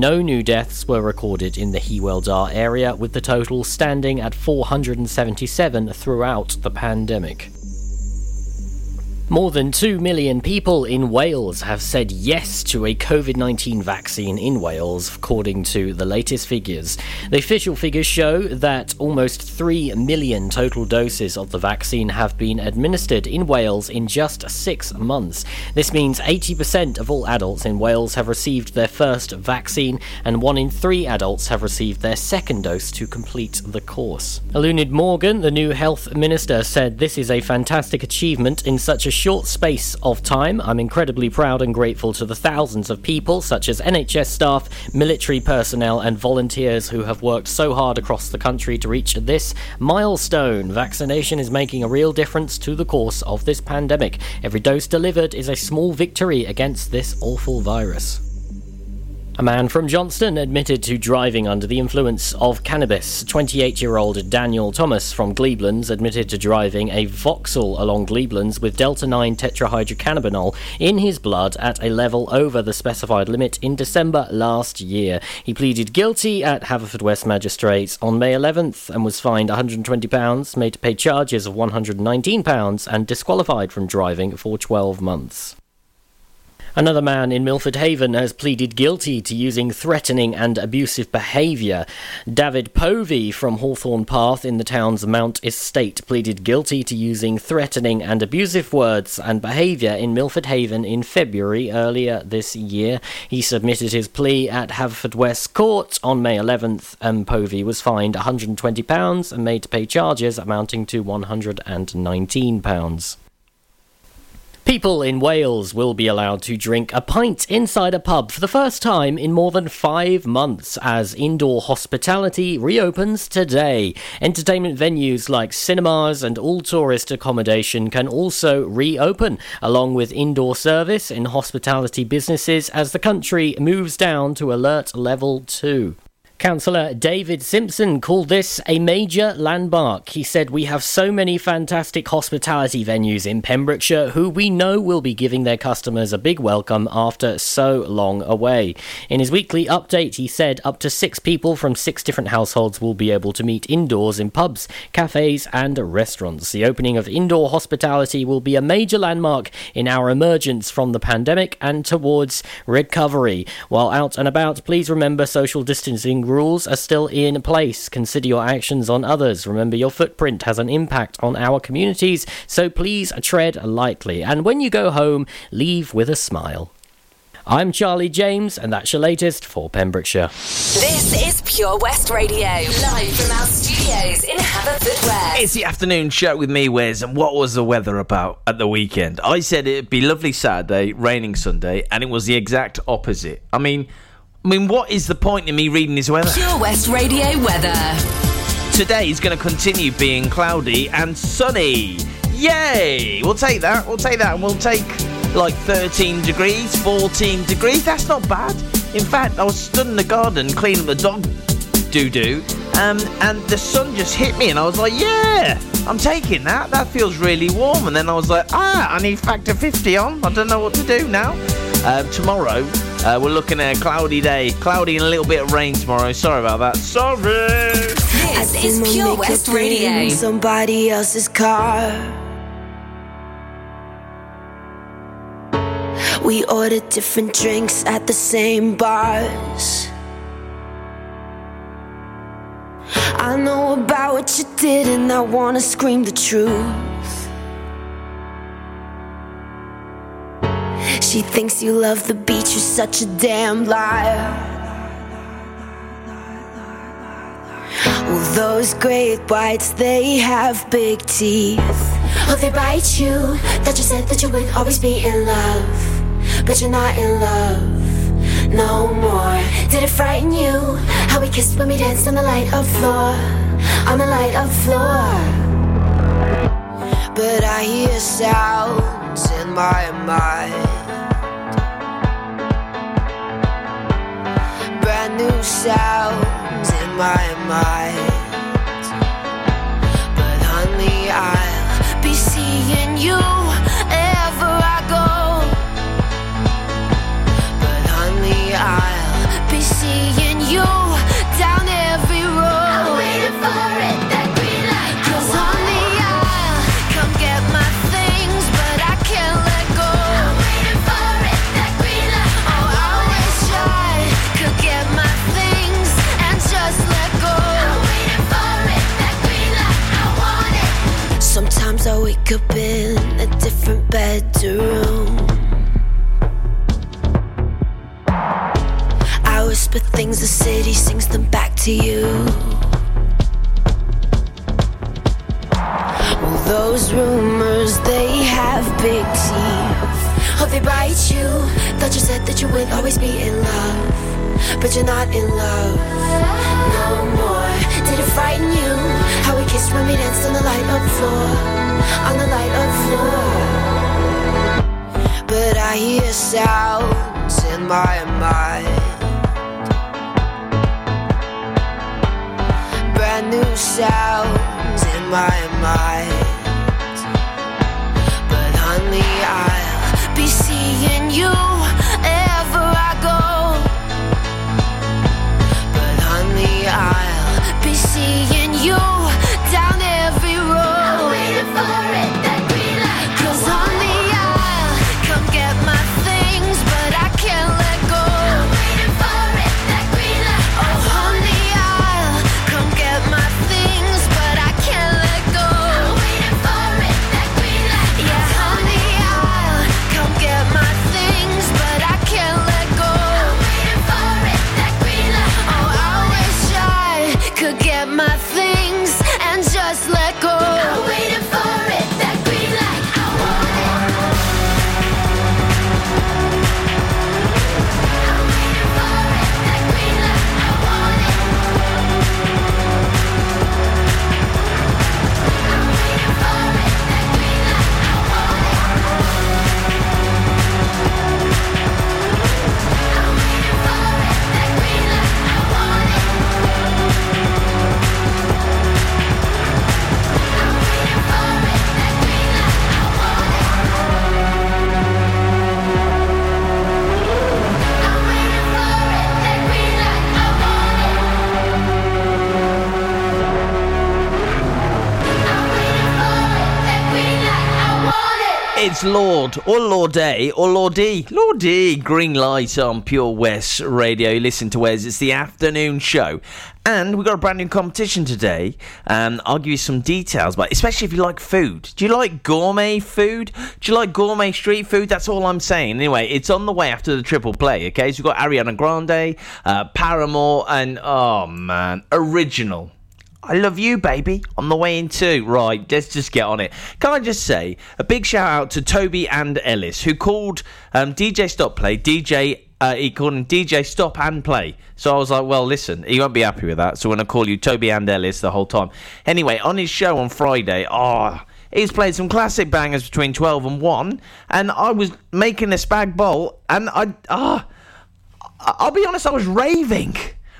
No new deaths were recorded in the Hywel Dda area, with the total standing at 477 throughout the pandemic. More than 2 million people in Wales have said yes to a COVID 19 vaccine in Wales, according to the latest figures. The official figures show that almost 3 million total doses of the vaccine have been administered in Wales in just six months. This means 80% of all adults in Wales have received their first vaccine, and one in three adults have received their second dose to complete the course. Eluned Morgan, the new health minister, said this is a fantastic achievement in such a short space of time, I'm incredibly proud and grateful to the thousands of people, such as NHS staff, military personnel, and volunteers who have worked so hard across the country to reach this milestone. Vaccination is making a real difference to the course of this pandemic. Every dose delivered is a small victory against this awful virus. A man from Johnston admitted to driving under the influence of cannabis. 28 year old Daniel Thomas from Glebelands admitted to driving a Vauxhall along Glebelands with Delta 9 tetrahydrocannabinol in his blood at a level over the specified limit in December last year. He pleaded guilty at Haverfordwest Magistrates on May 11th and was fined £120, made to pay charges of £119, and disqualified from driving for 12 months. Another man in Milford Haven has pleaded guilty to using threatening and abusive behaviour. David Povey from Hawthorne Path in the town's Mount Estate pleaded guilty to using threatening and abusive words and behaviour in Milford Haven in February earlier this year. He submitted his plea at Haverfordwest Court on May 11th, and Povey was fined £120 and made to pay charges amounting to £119. People in Wales will be allowed to drink a pint inside a pub for the first time in more than five months as indoor hospitality reopens today. Entertainment venues like cinemas and all tourist accommodation can also reopen, along with indoor service in hospitality businesses as the country moves down to alert level 2. Councillor David Simpson called this a major landmark. He said, We have so many fantastic hospitality venues in Pembrokeshire who we know will be giving their customers a big welcome after so long away. In his weekly update, he said up to six people from six different households will be able to meet indoors in pubs, cafes, and restaurants. The opening of indoor hospitality will be a major landmark in our emergence from the pandemic and towards recovery. While out and about, please remember social distancing rules are still in place. Consider your actions on others. Remember, your footprint has an impact on our communities, so please tread lightly. And when you go home, leave with a smile. I'm Charlie James, and that's your latest for Pembrokeshire. This is Pure West Radio, live from our studios in Haverfordwest. It's the afternoon show with me, Wes, and what was the weather about at the weekend? I said it'd be lovely Saturday, raining Sunday, and it was the exact opposite. I mean, I mean, what is the point in me reading this weather? Pure West Radio weather. Today is going to continue being cloudy and sunny. Yay! We'll take that. We'll take that, and we'll take like 13 degrees, 14 degrees. That's not bad. In fact, I was stood in the garden cleaning the dog doo doo, um, and the sun just hit me, and I was like, yeah, I'm taking that. That feels really warm. And then I was like, ah, I need factor 50 on. I don't know what to do now. Uh, tomorrow, uh, we're looking at a cloudy day, cloudy and a little bit of rain tomorrow. Sorry about that. Sorry. This is Pure West Radio. Somebody else's car. We ordered different drinks at the same bars. I know about what you did, and I wanna scream the truth. She thinks you love the beach, you're such a damn liar. Well, those great whites, they have big teeth. Oh, they bite you. That you said that you would always be in love. But you're not in love no more. Did it frighten you? How we kissed when we danced on the light of floor. On the light of floor. But I hear sounds in my mind. New sounds in my mind. But honey, I'll be seeing you ever I go. But honey, I'll be seeing you wake up in a different bedroom. I whisper things, the city sings them back to you. Well, those rumors, they have big teeth. Oh, they bite you. Thought you said that you would always be in love. But you're not in love no more. Did it frighten you? How we kissed when we danced on the light up floor. On the light up floor. But I hear sounds in my mind. brand new sounds in my mind. But honey, I'll be seeing you It's Lord, or Lorday, or Lordy. Lordy, green light on Pure West Radio. You listen to Wes, it's the afternoon show. And we've got a brand new competition today. Um, I'll give you some details, but especially if you like food. Do you like gourmet food? Do you like gourmet street food? That's all I'm saying. Anyway, it's on the way after the triple play, okay? So we've got Ariana Grande, uh, Paramore, and oh man, original. I love you, baby. On the way in too. Right, let's just get on it. Can I just say a big shout out to Toby and Ellis, who called um, DJ Stop Play DJ. Uh, he called him DJ Stop and Play. So I was like, well, listen, he won't be happy with that. So going to call you Toby and Ellis the whole time. Anyway, on his show on Friday, oh, he's played some classic bangers between 12 and 1. And I was making a spag bowl, and I, ah, I'll be honest, I was raving.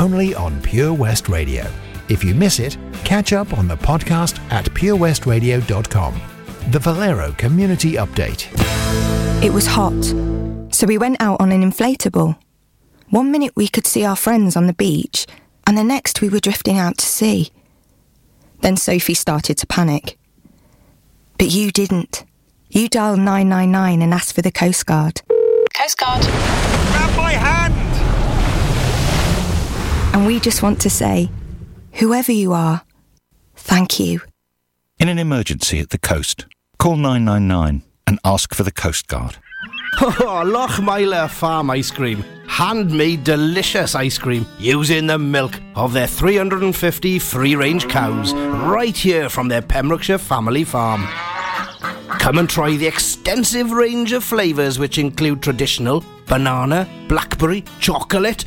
only on Pure West Radio. If you miss it, catch up on the podcast at purewestradio.com. The Valero Community Update. It was hot, so we went out on an inflatable. One minute we could see our friends on the beach, and the next we were drifting out to sea. Then Sophie started to panic. But you didn't. You dialed 999 and asked for the Coast Guard. Coast Guard. And we just want to say, whoever you are, thank you. In an emergency at the coast, call 999 and ask for the Coast Guard. Oh, Lochmeyler Farm Ice Cream. Handmade delicious ice cream using the milk of their 350 free range cows right here from their Pembrokeshire family farm. Come and try the extensive range of flavours which include traditional, banana, blackberry, chocolate,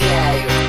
Yeah.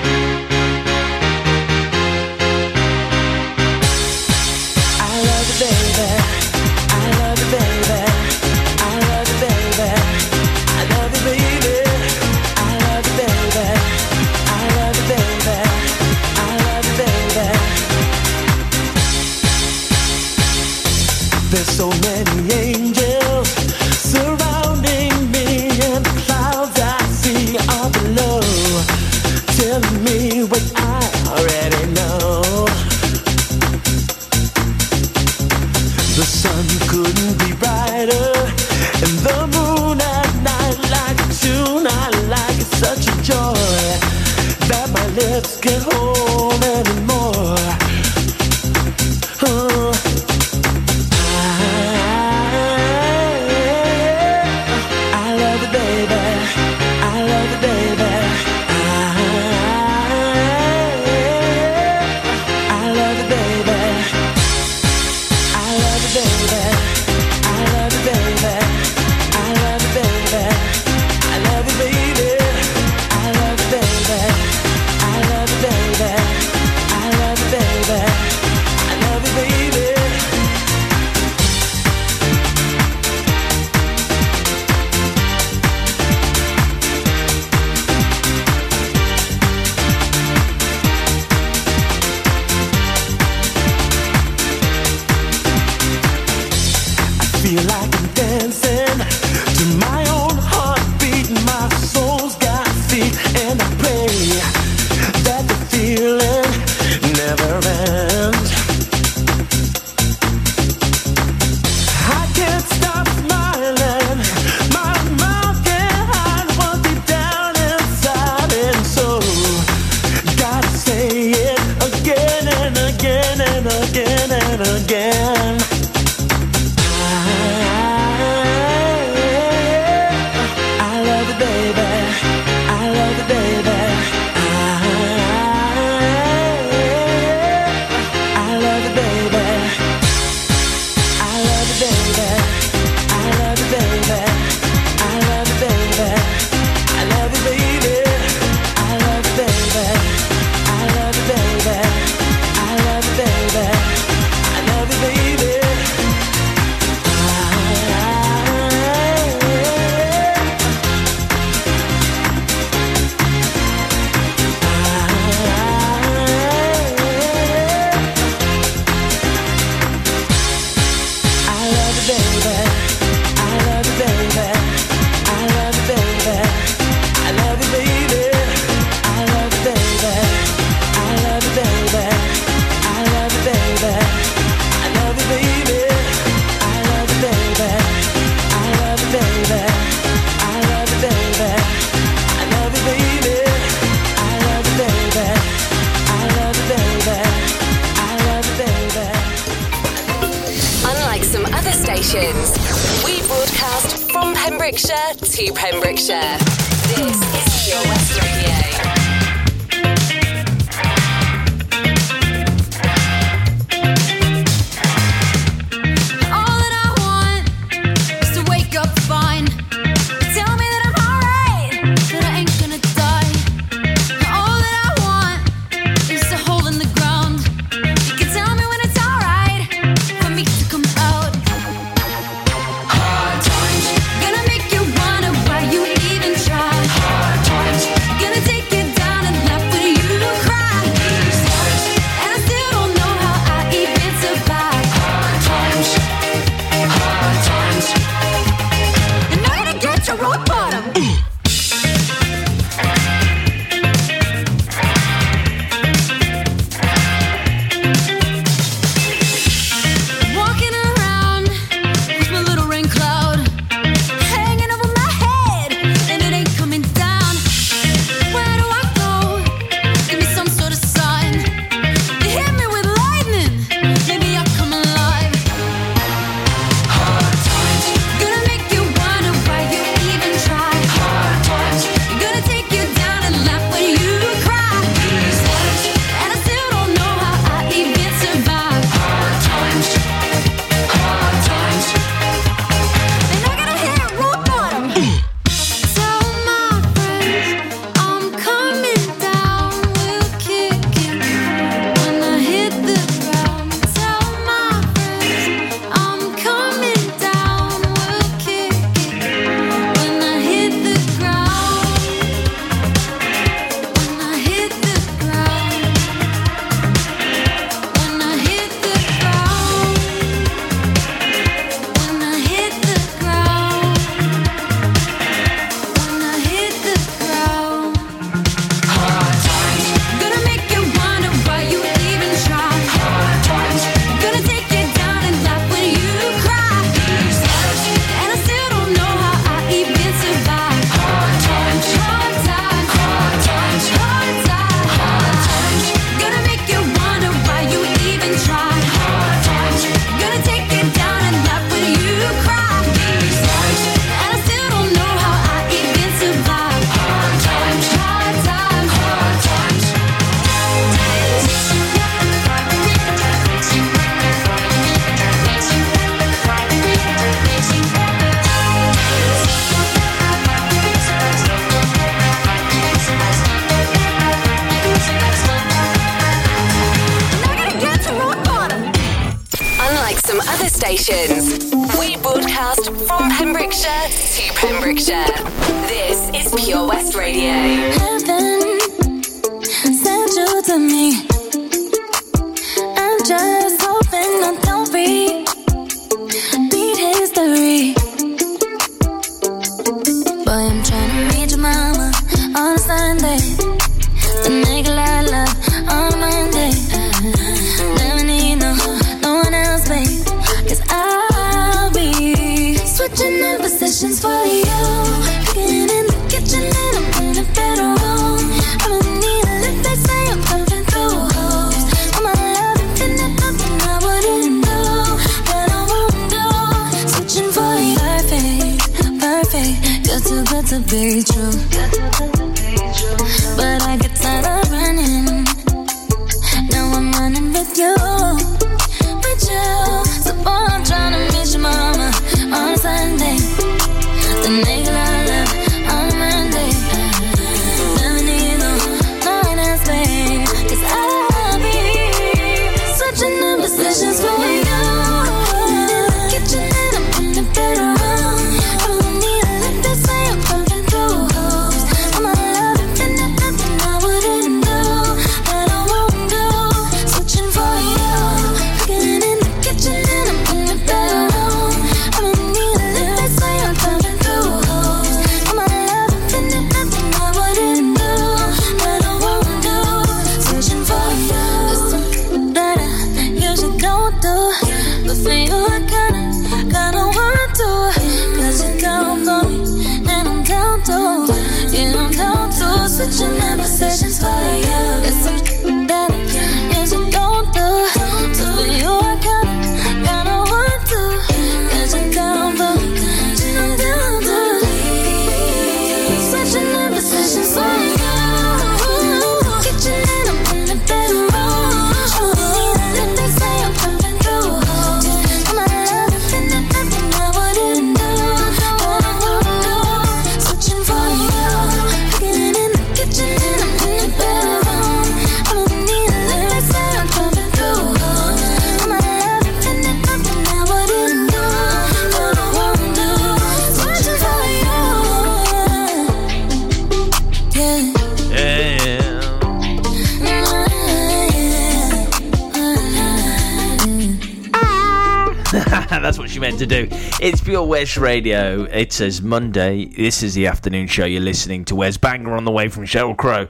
It's Pure West Radio. It says Monday. This is the afternoon show you're listening to. Where's Banger on the way from Sheryl Crow?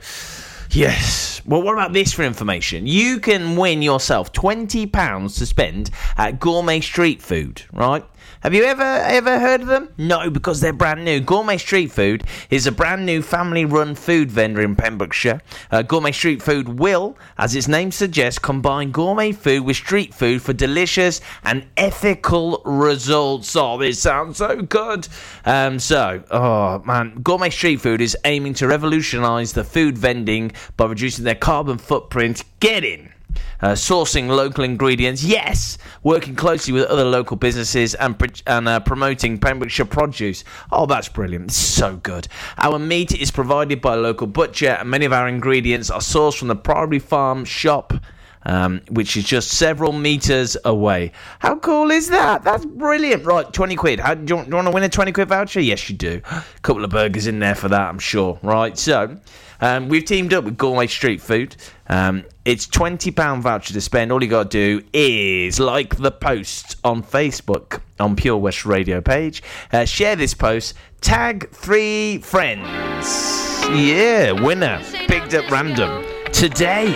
Yes. Well, what about this for information? You can win yourself £20 to spend at Gourmet Street Food, right? Have you ever ever heard of them? No, because they're brand new. Gourmet Street Food is a brand new family-run food vendor in Pembrokeshire. Uh, gourmet Street Food will, as its name suggests, combine gourmet food with street food for delicious and ethical results. Oh, this sounds so good. Um, so, oh man, Gourmet Street Food is aiming to revolutionise the food vending by reducing their carbon footprint. Get in. Uh, sourcing local ingredients, yes, working closely with other local businesses and and uh, promoting Pembrokeshire produce. Oh, that's brilliant! It's so good. Our meat is provided by a local butcher, and many of our ingredients are sourced from the Priory Farm shop. Um, which is just several meters away. How cool is that? That's brilliant. Right, 20 quid. How, do, you, do you want to win a 20 quid voucher? Yes, you do. A couple of burgers in there for that, I'm sure. Right, so um, we've teamed up with Gourmet Street Food. Um, it's £20 voucher to spend. All you got to do is like the post on Facebook on Pure West Radio page. Uh, share this post. Tag three friends. Yeah, winner. Picked at random. Today.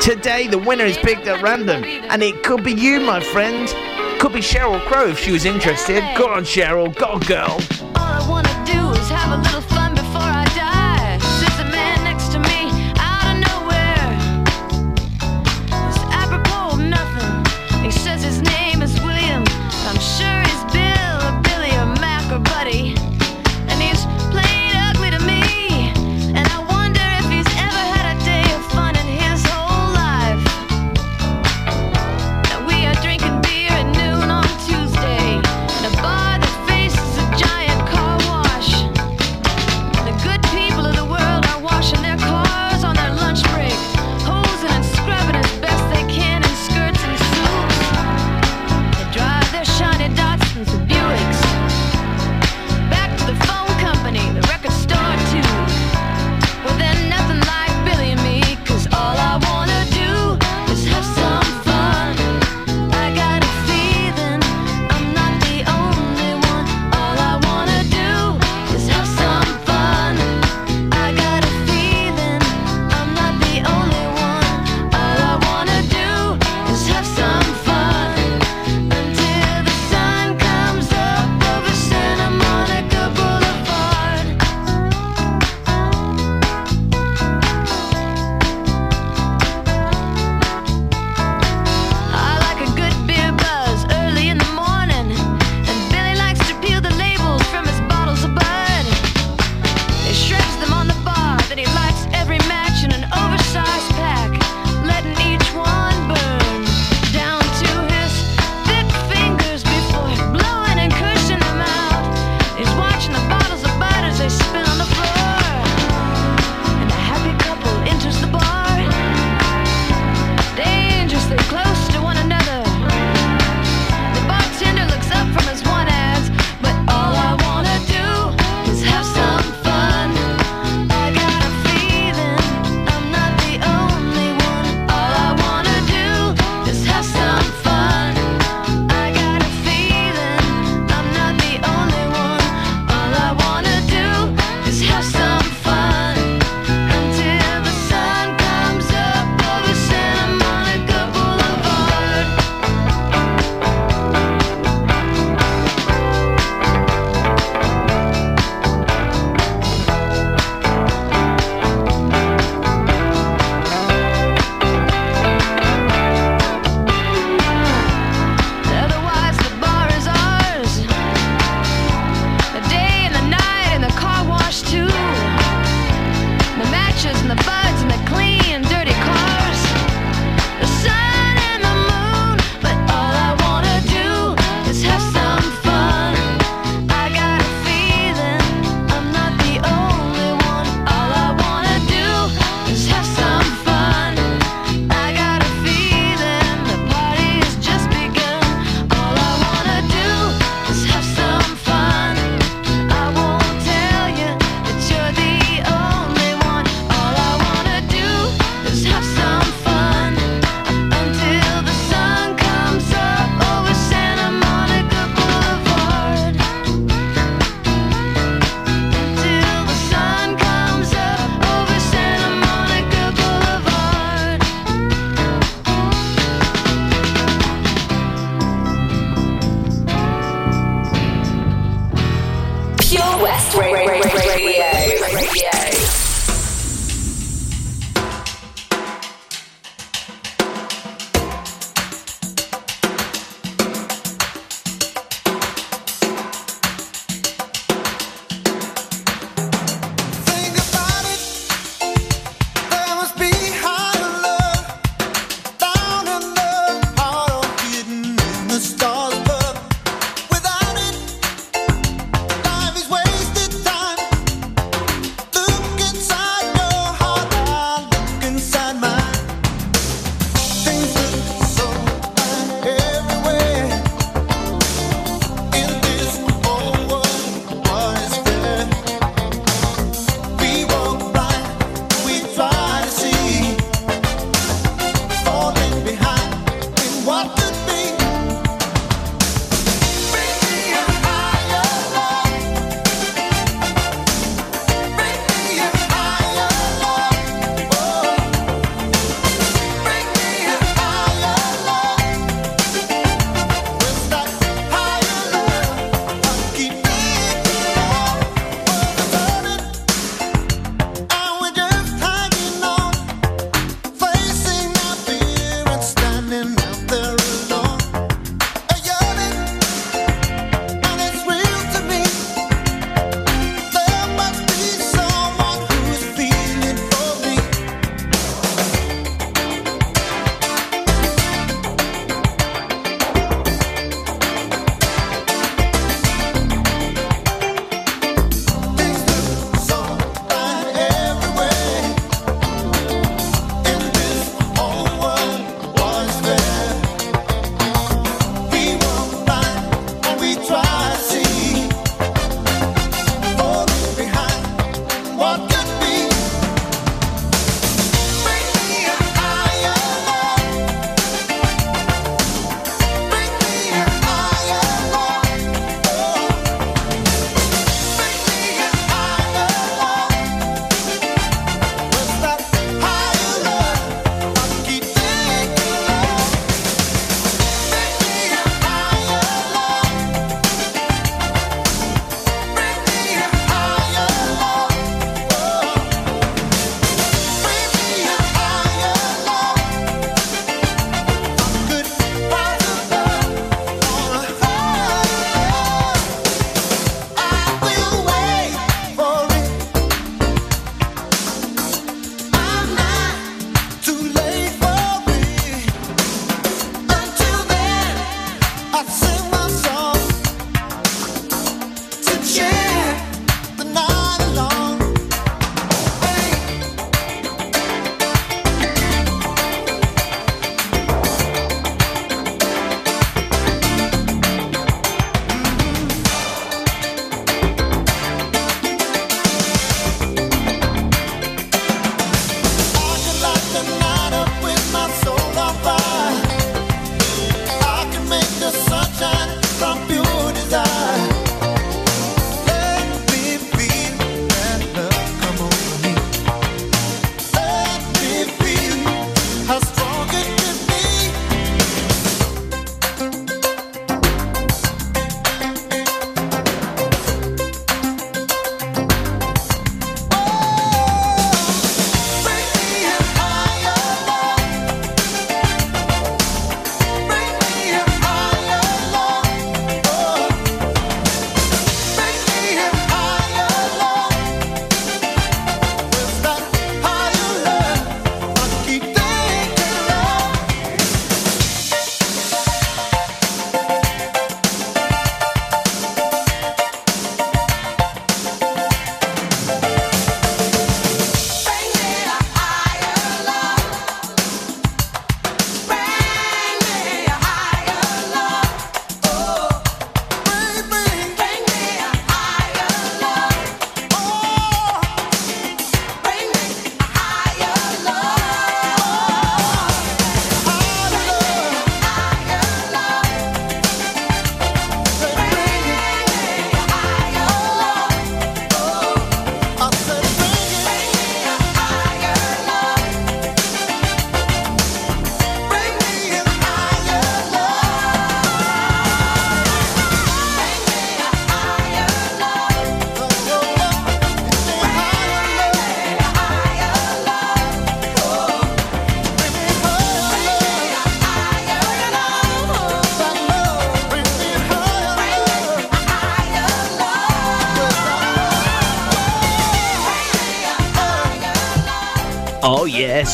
Today, the winner is picked at random. And it could be you, my friend. Could be Sheryl Crow if she was interested. Go on, Sheryl. Go, girl.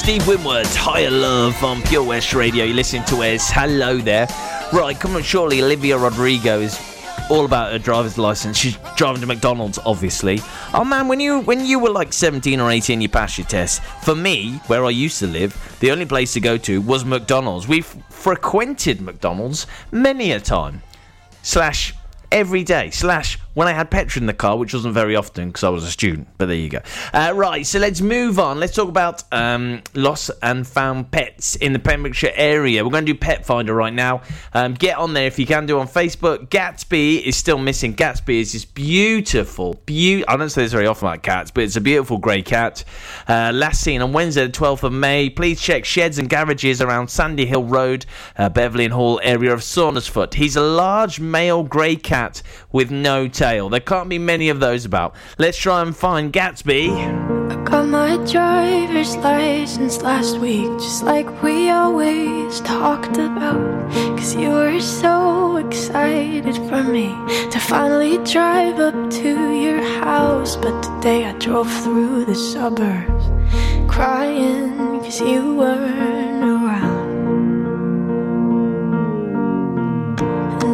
Steve Winwood's Higher Love on Pure West Radio. You listen to us. Hello there. Right, come on, surely Olivia Rodrigo is all about her driver's license. She's driving to McDonald's, obviously. Oh man, when you when you were like 17 or 18, you passed your test. For me, where I used to live, the only place to go to was McDonald's. We've frequented McDonald's many a time. Slash every day. Slash when I had petrol in the car, which wasn't very often because I was a student. But there you go. Uh, right, so let's move on. Let's talk about um, lost and found pets in the Pembrokeshire area. We're going to do Pet Finder right now. Um, get on there if you can do on Facebook. Gatsby is still missing. Gatsby is this beautiful, beautiful. I don't say this very often about cats, but it's a beautiful grey cat. Uh, last seen on Wednesday, the 12th of May. Please check sheds and garages around Sandy Hill Road, uh, Beverley and Hall area of Saundersfoot. He's a large male grey cat with no tail. There can't be many of those about. Let's try and find Gatsby. I got my driver's license last week, just like we always talked about. Cause you were so excited for me to finally drive up to your house. But today I drove through the suburbs crying cause you weren't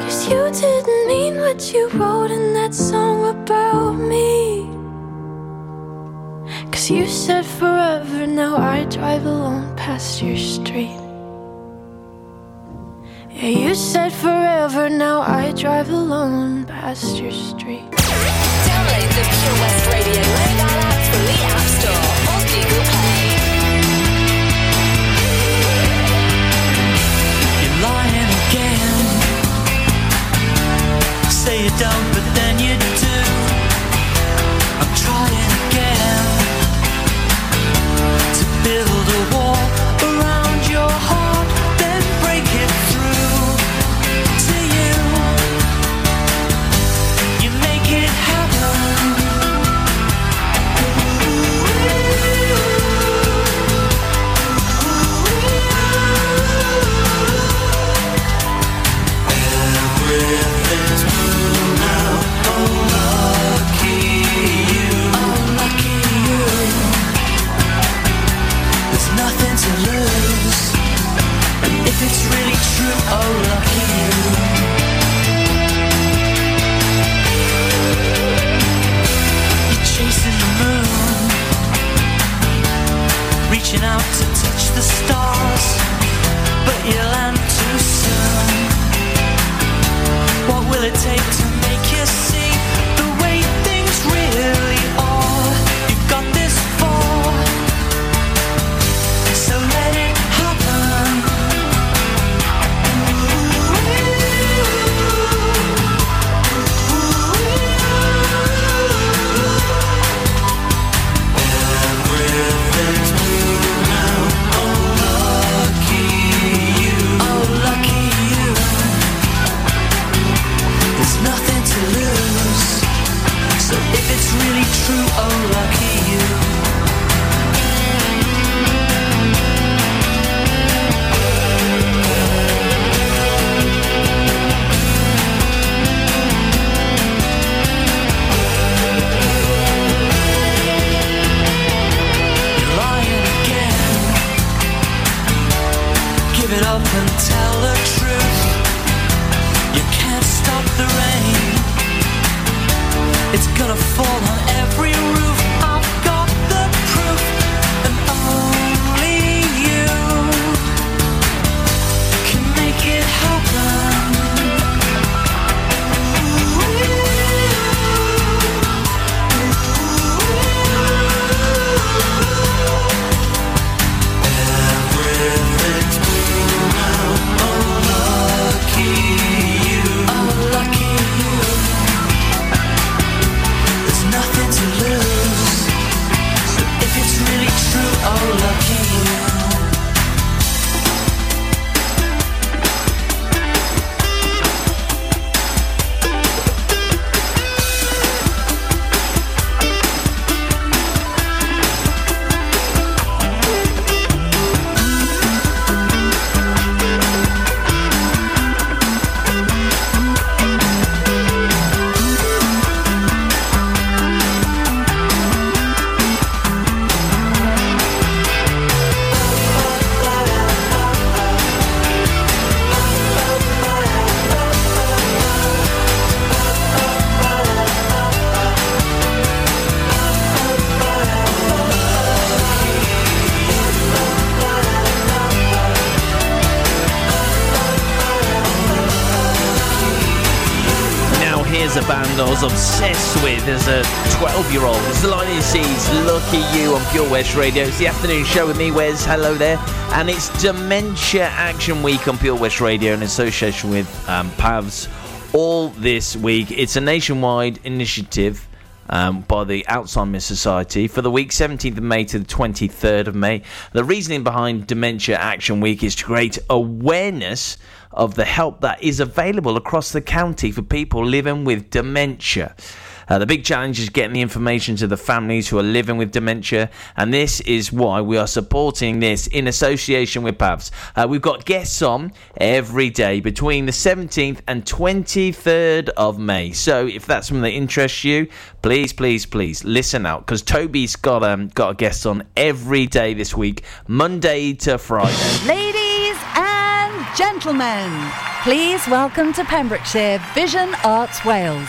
Cause you didn't mean what you wrote in that song about me. Cause you said forever, now I drive alone past your street. Yeah, you said forever, now I drive alone past your street. Download the Pure West Radio app from the App 也挡 it's really true, oh lucky you. You're chasing the moon, reaching out to touch the stars, but you'll too soon. What will it take a band I was obsessed with as a 12 year old. It's the Lightning Seeds, Lucky You on Pure West Radio. It's the afternoon show with me, Wes. Hello there. And it's Dementia Action Week on Pure West Radio in association with um, PAVS all this week. It's a nationwide initiative um, by the Alzheimer's Society for the week 17th of May to the 23rd of May. The reasoning behind Dementia Action Week is to create awareness of the help that is available across the county for people living with dementia. Uh, the big challenge is getting the information to the families who are living with dementia, and this is why we are supporting this in association with PAVS. Uh, we've got guests on every day between the 17th and 23rd of May. So if that's something that interests you, please, please, please listen out because Toby's got um, got a guest on every day this week, Monday to Friday. Ladies and gentlemen, please welcome to Pembrokeshire Vision Arts Wales,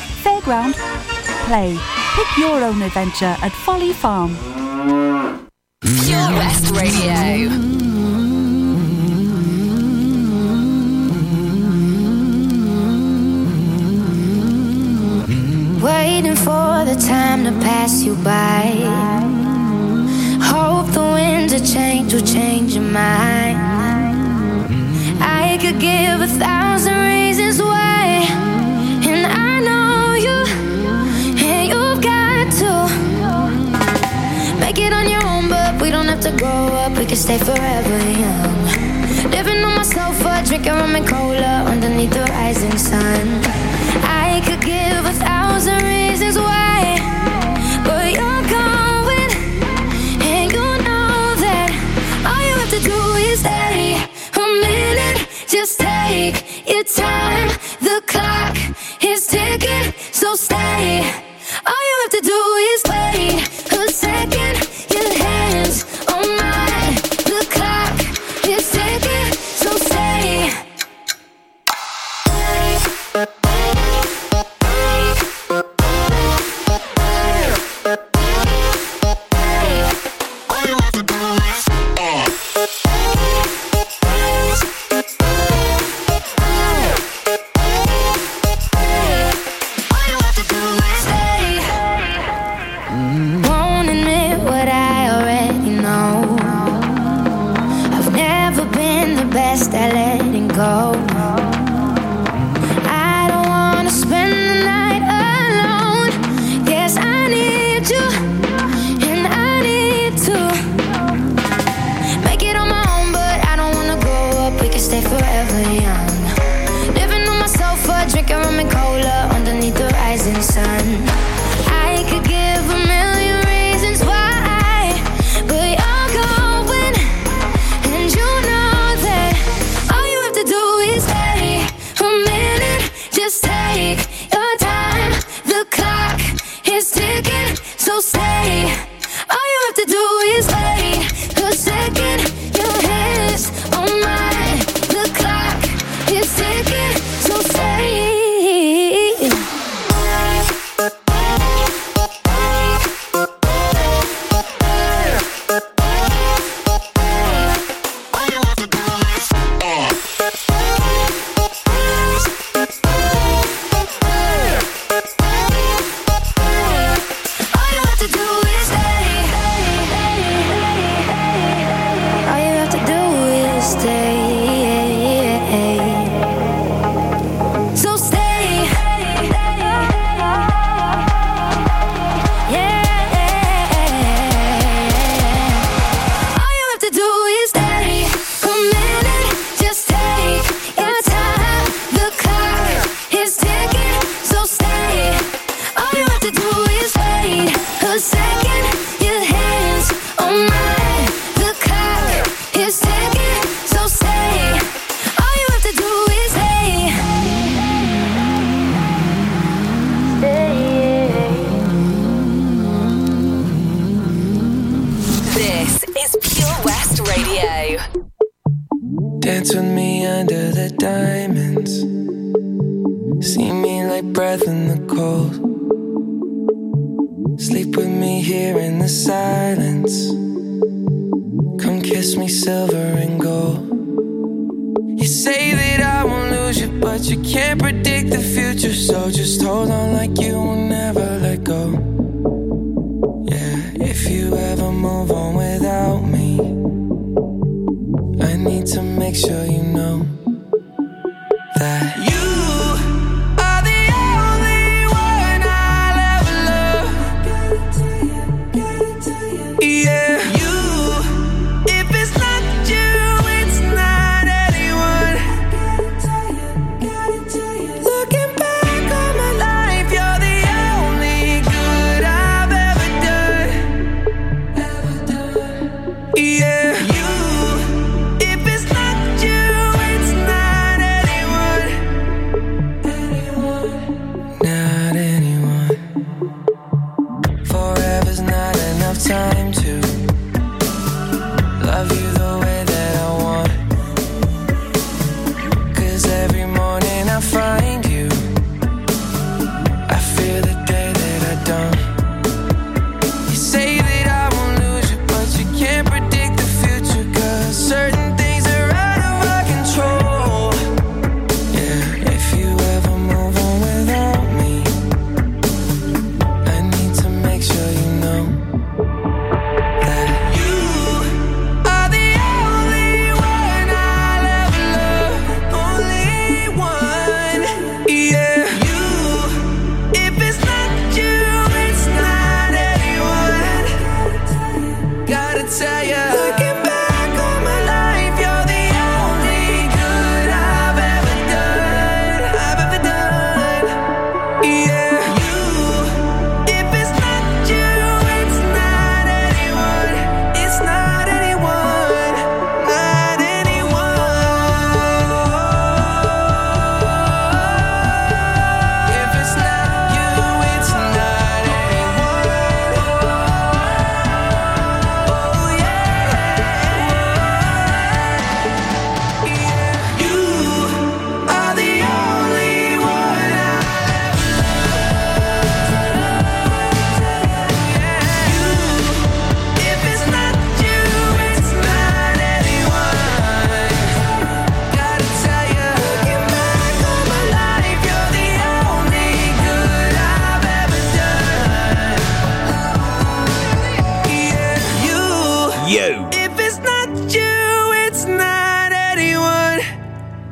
fairground, play. Pick your own adventure at Folly Farm. Pure West Radio. Waiting for the time to pass you by. Hope the winds of change will change your mind. I could give a thousand reasons why, grow up; we can stay forever young. Living on my sofa, drinking rum and cola underneath the rising sun. I could give a thousand reasons why, but you're going, and you know that all you have to do is stay a minute. Just take your time. The clock is ticking, so stay. All you have to do is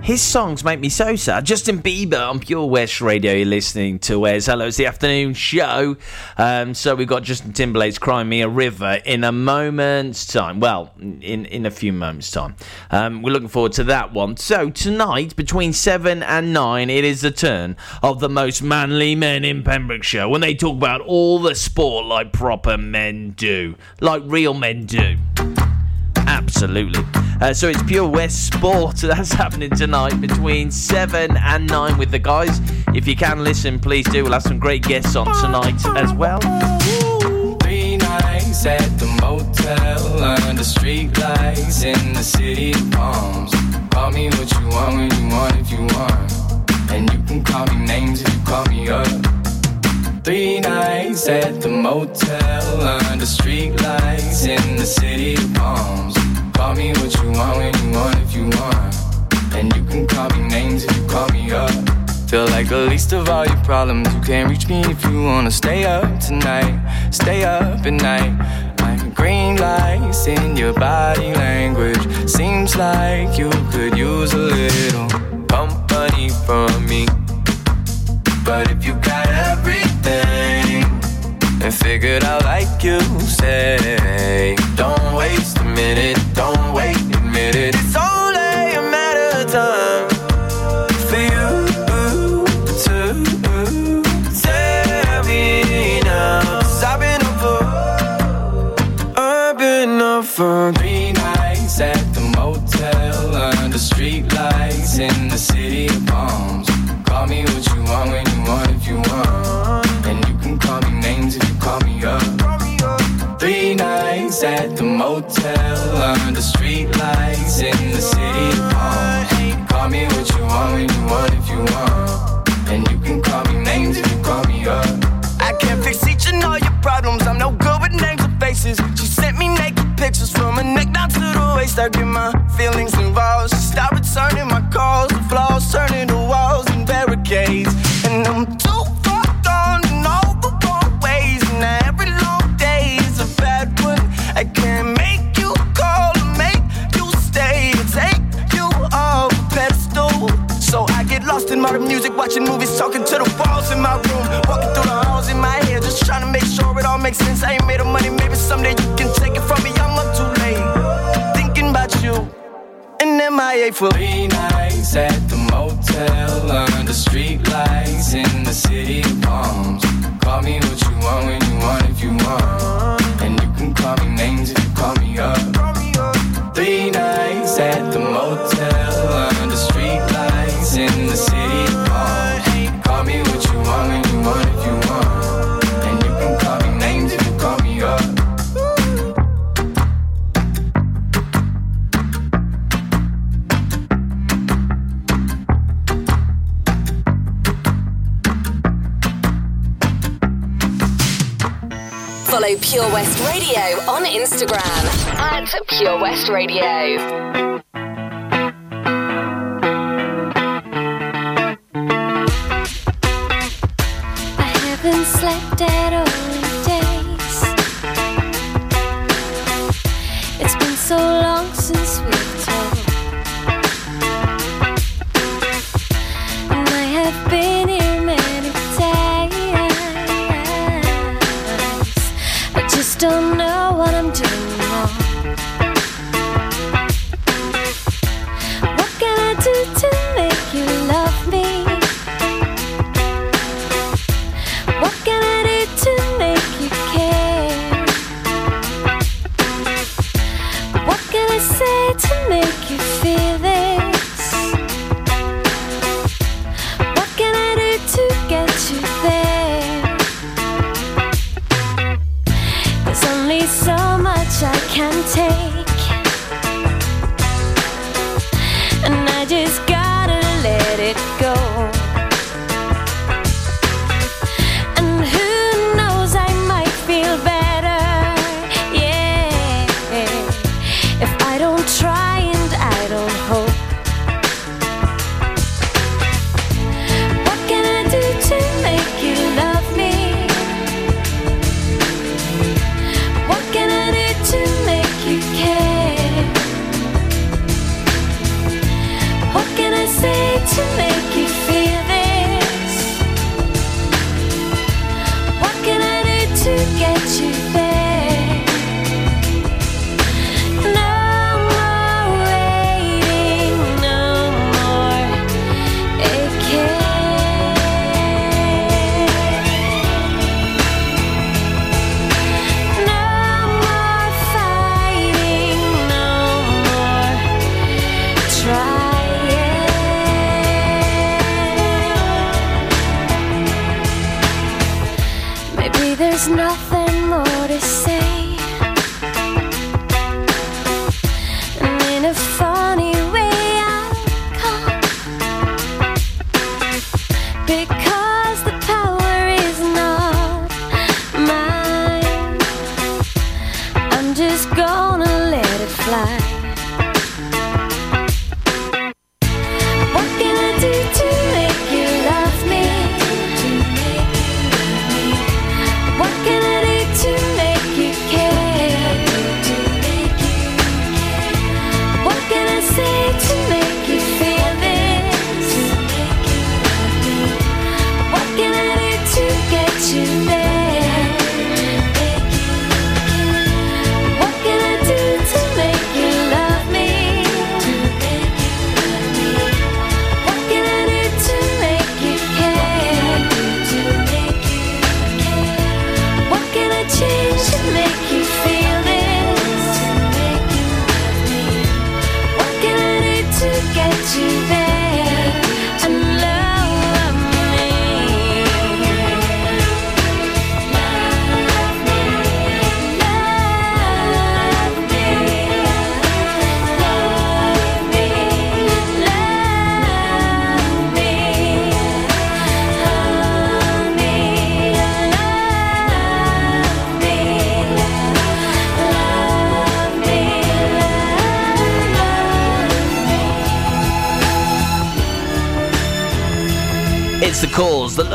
His songs make me so sad. Justin Bieber on Pure West Radio. You're listening to Wes. Hello, it's the afternoon show. Um, so we've got Justin Timberlake's "Cry Me a River" in a moment's time. Well, in in a few moments' time. Um, we're looking forward to that one. So tonight, between seven and nine, it is the turn of the most manly men in Pembrokeshire when they talk about all the sport like proper men do, like real men do. Absolutely. Uh, so it's Pure West Sport. That's happening tonight between 7 and 9 with the guys. If you can listen, please do. We'll have some great guests on tonight as well. Three nights at the motel under street lights in the city of palms. Call me what you want when you want if you want. And you can call me names if you call me up. Three nights at the motel under street lights in the city of palms. Call me what you want when you want if you want. And you can call me names if you call me up. Feel like the least of all your problems. You can't reach me if you wanna stay up tonight. Stay up at night. Like green lights in your body language. Seems like you could use a little company from me. But if you got and figured out like you say, don't waste a minute, don't wait a minute. It's only a matter of time for you to tell me now. I've been up for, I've been up for three nights at the motel under street lights in the city of palms. Call me what you want when you want if you want. at the motel under street lights in the city hall. Call me what you want when you want if you want. And you can call me names if you call me up. I can't fix each and all your problems. I'm no good with names or faces. She sent me naked pictures from her neck down to the waist. I get my feelings involved. She stopped returning my calls. The flaws turning to walls and barricades. And I'm Since sense. I ain't made no money. Maybe someday you can take it from me. I'm up too late. Thinking about you. And MIA for three nights at the motel under street lights in the city of palms. Call me what you want when you want if you want. And you can call me names if you call me up. Three nights at the motel follow Pure West Radio on Instagram at Pure West Radio. I haven't slept at all in days. It's been so long since we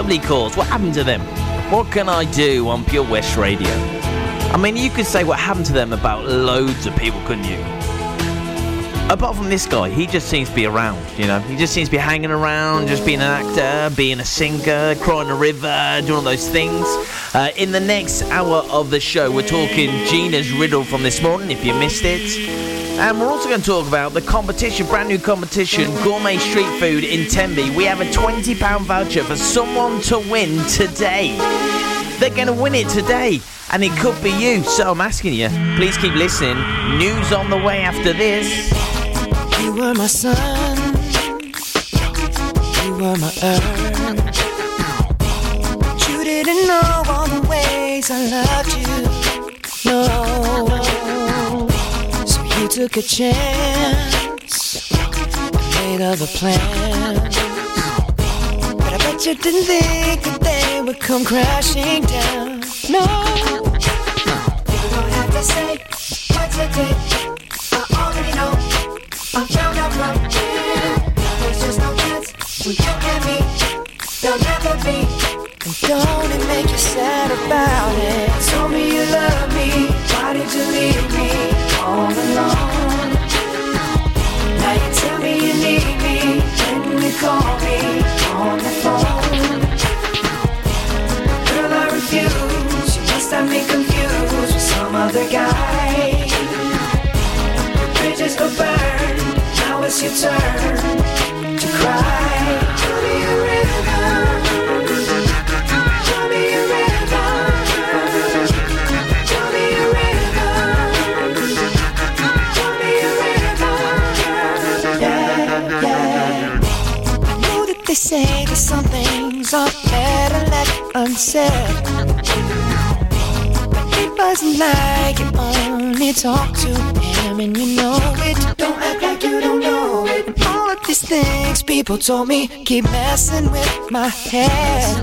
lovely. What happened to them? What can I do on Pure West Radio? I mean, you could say what happened to them about loads of people, couldn't you? Apart from this guy, he just seems to be around, you know. He just seems to be hanging around, just being an actor, being a singer, crying a river, doing all those things. Uh, in the next hour of the show, we're talking Gina's riddle from this morning, if you missed it. And we're also going to talk about the competition, brand new competition, Gourmet Street Food in Tenby. We have a £20 voucher for someone to win today. They're going to win it today, and it could be you. So I'm asking you, please keep listening. News on the way after this. You were my sun, you were my earth. You didn't know all the ways I loved you. No, you took a chance, made other plans. But I bet you didn't think that they would come crashing down. No, you don't have to say what you did. I already know. I found out from here. There's just no chance when you and me. There'll never be. And don't it make you sad about it? Told me you love me. Why did you leave me all? Now you tell me you need me when you call me on the phone. Girl, I refuse. You must have me confused with some other guy. Bridges go burn. Now it's your turn to cry. They say that some things are better left unsaid. But it wasn't like you only talk to him and you know it. Don't act like you don't know it. And all of these things people told me keep messing with my head.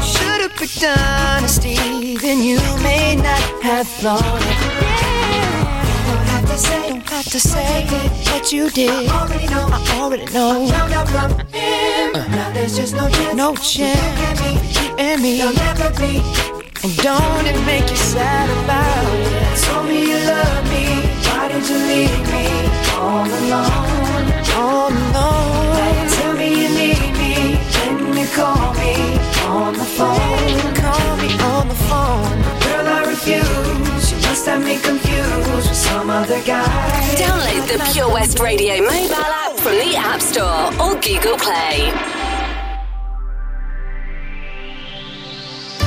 Should've picked honesty, then you may not have thought it. Don't have to say, have to say what you did. I already know. I already know. I found out from him. Uh. Now there's just no chance. No chance. You and me. There'll never be. And don't it make you sad about it? Told me you love me. Why did you leave me all alone? All alone. You tell me you need me. Then you call me on the phone. Call me on the phone. Girl, I refuse. You must have me confused some other guy. Download the Pure West Radio mobile app from the App Store or Google Play.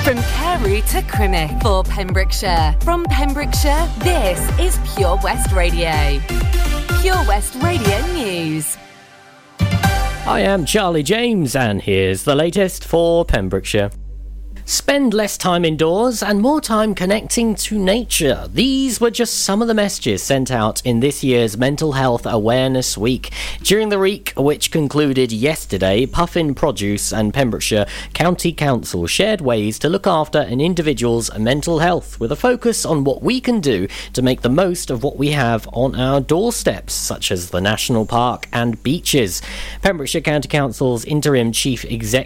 From Carew to Crymych for Pembrokeshire. From Pembrokeshire, this is Pure West Radio. Pure West Radio News. I am Charlie James, and here's the latest for Pembrokeshire. Spend less time indoors and more time connecting to nature. These were just some of the messages sent out in this year's Mental Health Awareness Week. During the week, which concluded yesterday, Puffin Produce and Pembrokeshire County Council shared ways to look after an individual's mental health with a focus on what we can do to make the most of what we have on our doorsteps, such as the National Park and beaches. Pembrokeshire County Council's interim chief executive